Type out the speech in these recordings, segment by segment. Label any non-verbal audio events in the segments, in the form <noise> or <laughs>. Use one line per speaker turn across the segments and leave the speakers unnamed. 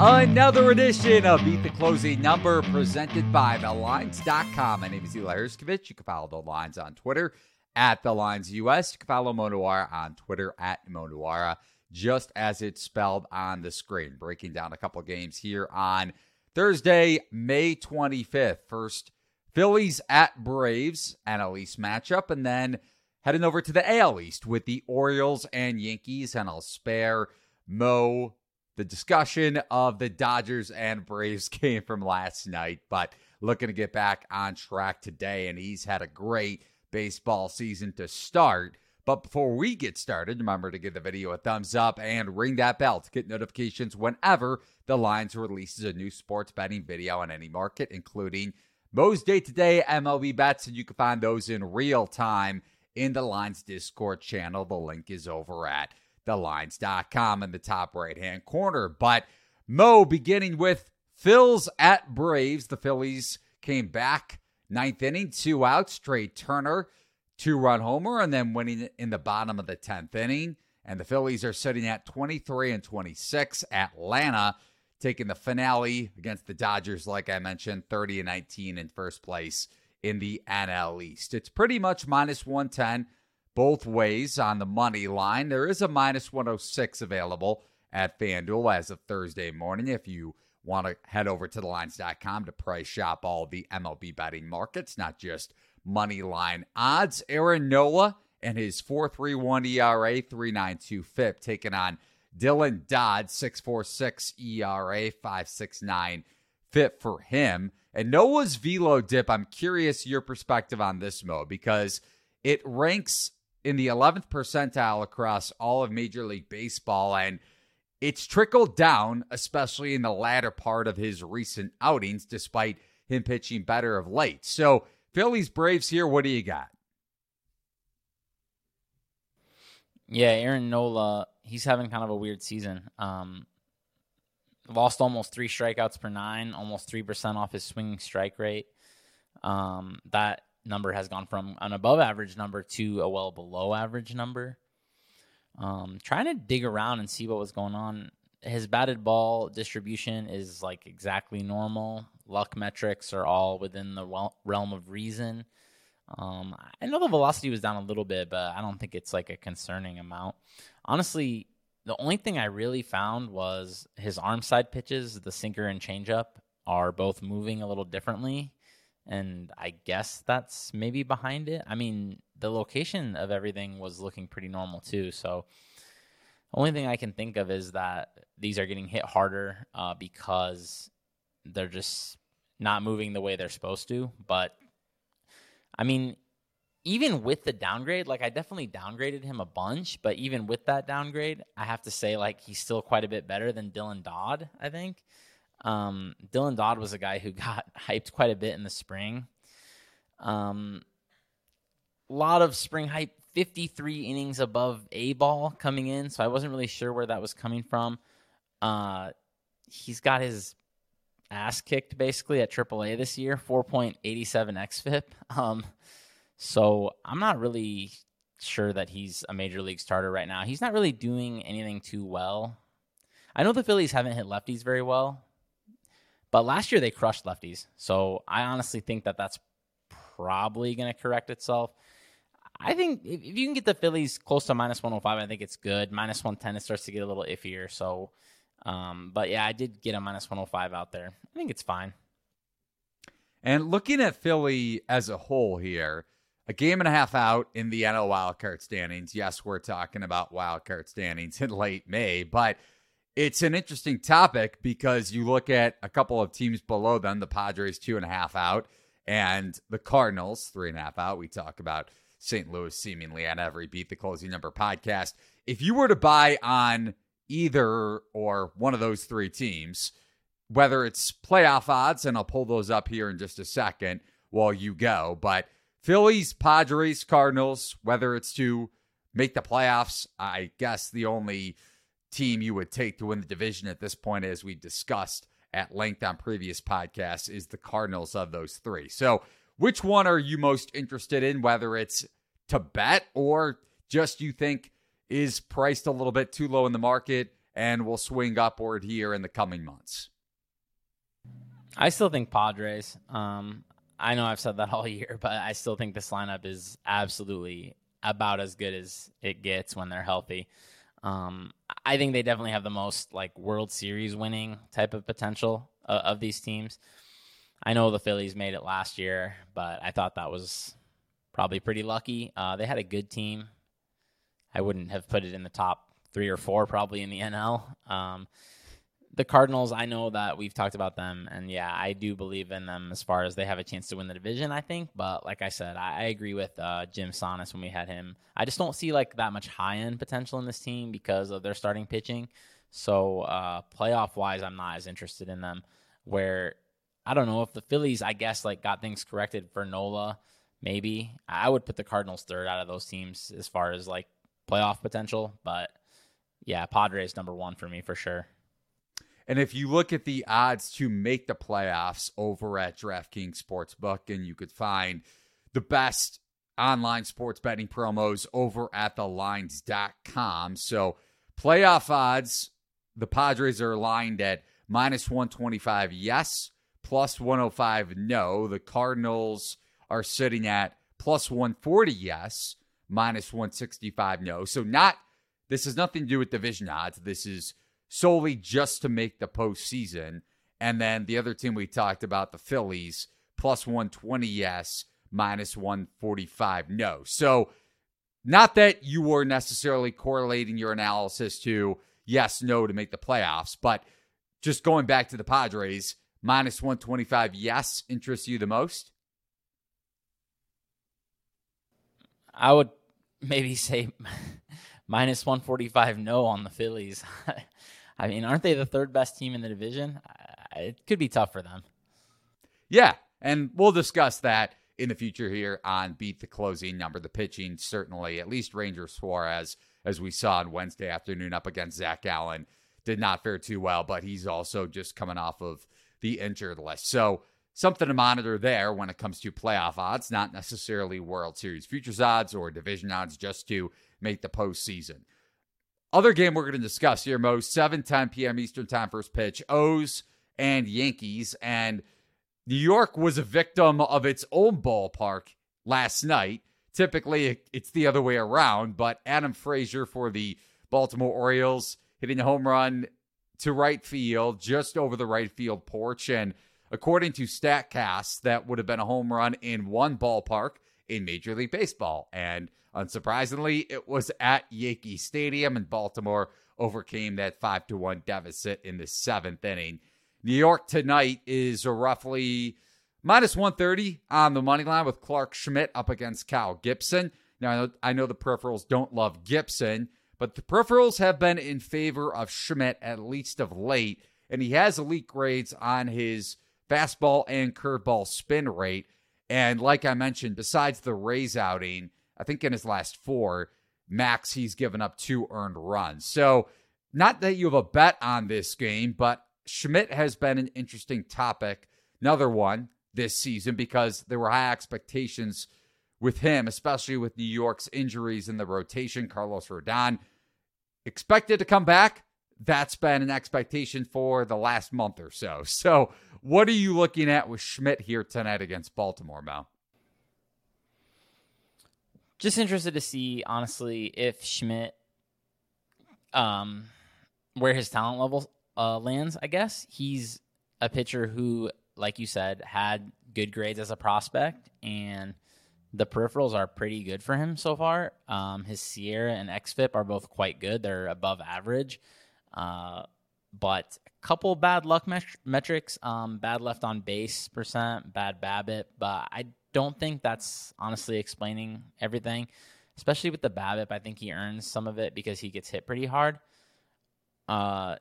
Another edition of Beat the Closing Number presented by TheLines.com. My name is Eli Hershkovich. You can follow The Lines on Twitter at The Lines US. You can follow Mo Nuwwarah on Twitter at MoNuwwarah, just as it's spelled on the screen. Breaking down a couple games here on Thursday, May 25th. First, Phillies at Braves, NL East matchup, and then heading over to the AL East with the Orioles and Yankees. And I'll spare Mo the discussion of the Dodgers and Braves <laughs> game from last night, but looking to get back on track today. And he's had a great baseball season to start. But before we get started, remember to give the video a thumbs up and ring that bell to get notifications whenever the Lines releases a new sports betting video on any market, including Mo's day to day MLB bets. And you can find those in real time in the Lines Discord channel. The link is over at thelines.com in the top right hand corner. But Mo, beginning with Phil's at Braves, the Phillies came back ninth inning, two outs, Trea Turner, two run homer, and then winning in the bottom of the 10th inning. And the Phillies are sitting at 23 and 26. Atlanta taking the finale against the Dodgers, like I mentioned, 30 and 19 in first place in the NL East. It's pretty much minus 110 both ways on the money line. There is a minus 106 available at FanDuel as of Thursday morning if you want to head over to thelines.com to price shop all the MLB betting markets, not just money line odds. Aaron Nola and his 4.31 ERA, 3.92 FIP taking on Dylan Dodd, 6.46 ERA, 5.69 FIP for him. And Nola's velo dip, I'm curious your perspective on this Mo because it ranks in the 11th percentile across all of Major League Baseball. And it's trickled down, especially in the latter part of his recent outings, despite him pitching better of late. So, Phillies Braves here, what do you got?
Yeah, Aaron Nola, he's having kind of a weird season. Um, lost almost three strikeouts per nine, almost 3% off his swinging strike rate. Um, that number has gone from an above average number to a well below average number. Um, trying to dig around and see what was going on. His batted ball distribution is like exactly normal. Luck metrics are all within the realm of reason. Um, I know the velocity was down a little bit, but I don't think it's like a concerning amount. Honestly, the only thing I really found was his arm side pitches, the sinker and changeup, are both moving a little differently and I guess that's maybe behind it. I mean, the location of everything was looking pretty normal too. So, the only thing I can think of is that these are getting hit harder uh, because they're just not moving the way they're supposed to. But I mean, even with the downgrade, like I definitely downgraded him a bunch, but even with that downgrade, I have to say like he's still quite a bit better than Dylan Dodd, I think. Um, Dylan Dodd was a guy who <laughs> got hyped quite a bit in the spring. Um, a lot of spring hype, 53 innings above A ball coming in, so I wasn't really sure where that was coming from. Uh, he's got his ass kicked basically at AAA this year, 4.87 xFIP. <laughs> Um, so I'm not really sure that he's a major league starter right now. He's not really doing anything too well. I know the Phillies haven't hit lefties very well, but last year they crushed lefties. So I honestly think that that's probably going to correct itself. I think if, you can get the Phillies close to minus 105, I think it's good. Minus 110, it starts to get a little iffier. So, um, but yeah, I did get a minus 105 out there. I think it's fine.
And looking at Philly as a whole here, a game and a half out in the NL wildcard standings. Yes, we're talking about wildcard standings in late May, but – it's an interesting topic because you look at a couple of teams below them, the Padres two and a half out, and the Cardinals three and a half out. We talk about St. Louis seemingly on every beat the closing number podcast. If you were to buy on either or one of those three teams, whether it's playoff odds, and I'll pull those up here in just a second while you go, but Phillies, Padres, Cardinals, whether it's to make the playoffs, I guess the only team you would take to win the division at this point, as we discussed at length on previous podcasts, is the Cardinals of those three. So, which one are you most interested in, whether it's to bet or just you think is priced a little bit too low in the market and will swing upward here in the coming months?
I still think Padres. Um, I know I've said that <laughs> all year, but I still think this lineup is absolutely about as good as it gets when they're healthy. Um, I think they definitely have the most like World Series winning type of potential uh, of these teams. I know the Phillies made it last year, but I thought that was probably pretty lucky. Uh, they had a good team. I wouldn't have put it in the top three or four probably in the NL. Um, the Cardinals, I know that we've talked about them, and yeah, I do believe in them as far as they have a chance to win the division. I think, but like I said, I, I agree with uh, Jim Sannes when we had him. I just don't see like that much high end potential in this team because of their starting pitching. So uh, playoff wise, I'm not as interested in them. Where I don't know if the Phillies, I guess, like got things corrected for Nola. Maybe I would put the Cardinals third out of those teams as far as like playoff potential, but yeah, Padres number one for me for sure.
And if you look at the odds to make the playoffs over at DraftKings Sportsbook, and you could find the best online sports betting promos over at thelines.com. So, playoff odds, the Padres are lined at minus 125, yes, plus 105, no. The Cardinals are sitting at plus 140, yes, minus 165, no. So, not this has nothing to do with division odds. This is solely just to make the postseason. And then the other team we talked about, the Phillies, plus 120 yes, minus 145 no. So, not that you were necessarily correlating your analysis to yes, no to make the playoffs, but just going back to the Padres, minus 125 yes interests you the most?
I would maybe say <laughs> minus 145 no on the Phillies. <laughs> I mean, aren't they the third best team in the division? It could be tough for them.
Yeah, and we'll discuss that in the future here on Beat the Closing Number. The pitching, certainly, at least Ranger Suarez, as we saw on Wednesday afternoon up against Zach Allen, did not fare too well, but he's also just coming off of the injured list. So, something to monitor there when it comes to playoff odds, not necessarily World Series futures odds or division odds, just to make the postseason. Other game we're going to discuss here, Mo, 7 10 p.m. Eastern Time, first pitch. O's and Yankees. And New York was a victim of its own ballpark last night. Typically, it's the other way around, but Adam Frazier for the Baltimore Orioles hitting a home run to right field, just over the right field porch. And according to StatCast, that would have been a home run in one ballpark in Major League Baseball. And Unsurprisingly, it was at Yankee Stadium, and Baltimore overcame that 5 to 1 deficit in the seventh inning. New York tonight is roughly minus 130 on the money line with Clarke Schmidt up against Kyle Gibson. Now, I know, I know the peripherals don't love Gibson, but the peripherals have been in favor of Schmidt at least of late, and he has elite grades on his fastball and curveball spin rate. And like I mentioned, besides the Rays outing, I think in his last four, max, he's given up two earned runs. So, not that you have a bet on this game, but Schmidt has been an interesting topic. Another one this season because there were high expectations with him, especially with New York's injuries in the rotation. Carlos Rodon expected to come back. That's been an expectation for the last month or so. <laughs> So, what are you looking at with Schmidt here tonight against Baltimore, Mel?
Just interested to see, honestly, if Schmidt, um, where his talent level uh, lands. I guess he's a pitcher who, like you said, had good grades as a prospect, and the peripherals are pretty good for him so far. Um, his SIERA and xFIP are both quite good; they're above average. Uh, but a couple bad luck met- metrics, um, bad left on base percent, bad BABIP, but I don't think that's honestly explaining everything, especially with the BABIP. I think he earns some of it because he gets hit pretty hard. Uh,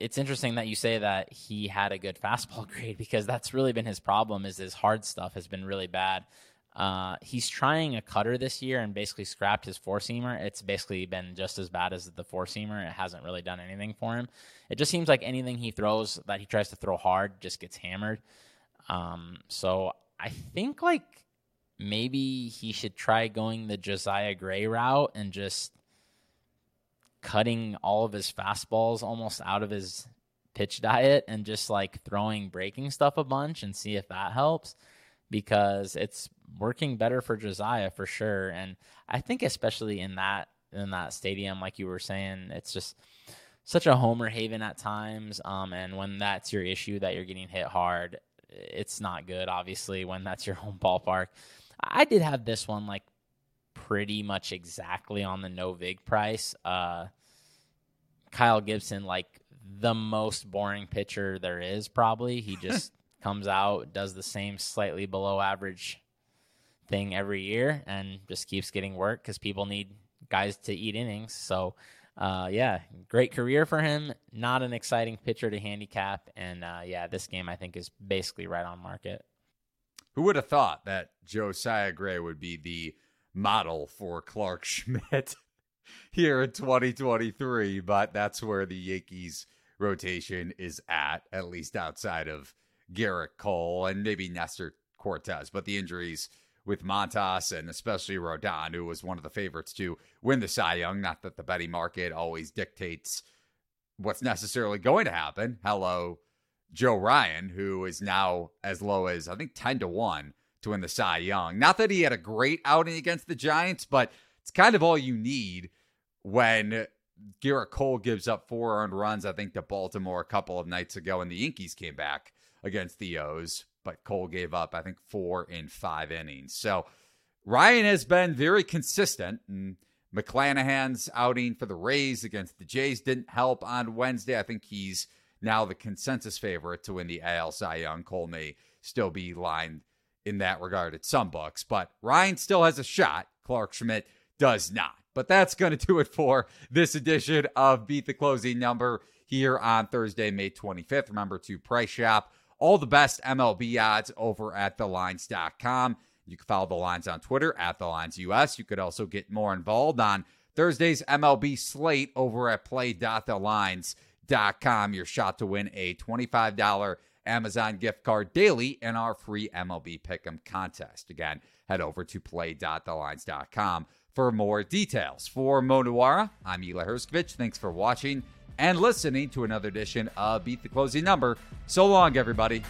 it's interesting that you say that he had a good <laughs> fastball grade because that's really been his problem. Is his hard stuff has been really bad. Uh, he's trying a cutter this year and basically scrapped his four seamer. It's basically been just as bad as the four seamer. It hasn't really done anything for him. It just seems like anything he throws that he tries to throw hard just gets hammered. Um, so I think like maybe he should try going the Josiah Gray route and just cutting all of his fastballs almost out of his pitch diet and just like throwing breaking stuff a bunch and see if that helps because it's working better for Josiah for sure. And I think especially in that in that stadium, like you were saying, it's just such a homer haven at times. Um, and when that's your issue that you're getting hit hard, it's not good. Obviously, when that's your <laughs> home ballpark. I did have this one like pretty much exactly on the no vig price. Uh, Kyle Gibson, like the most boring pitcher there is, probably. He <laughs> just comes out, does the same slightly below average thing every year, and just keeps getting work because people need guys to eat innings. So, uh, yeah, great career for him. Not an exciting pitcher to handicap, and uh, yeah, this game I think is basically right on market.
Who would have thought that Josiah Gray would be the model for Clarke <laughs> Schmidt here in 2023? But that's where the Yankees rotation is at, at least outside of Gerrit Cole and maybe Nestor Cortes. But the injuries with Montas and especially Rodon, who was one of the favorites to win the Cy Young. Not that the betting market always dictates what's necessarily going to happen. Hello, Joe Ryan, who is now as low as I think 10 to 1 to win the Cy Young. Not that he had a great outing against the Giants, but it's kind of all you need when Gerrit Cole gives up four earned runs, I think, to Baltimore a couple of nights ago, and the Yankees came back against the O's but Cole gave up, I think, four in five innings. So Ryan has been very consistent. And McClanahan's outing for the Rays against the Jays didn't help on Wednesday. I think he's now the consensus favorite to win the AL Cy Young. Cole may still be lined in that regard at some books, but Ryan still has a shot. Clarke Schmidt does not. But that's going to do it for this edition of Beat the Closing Number here on Thursday, May 25th. Remember to price shop all the best MLB odds over at thelines.com. You can follow the lines on Twitter at the lines US. You could also get more involved on Thursday's MLB slate over at play.thelines.com. Your shot to win a $25 Amazon gift card daily in our free MLB Pick'em contest. Again, head over to play.thelines.com for more details. For Mo Nuwwarah, I'm Eli Hershkovich. Thanks for watching and listening to another edition of Beat the Closing Number. So long, everybody.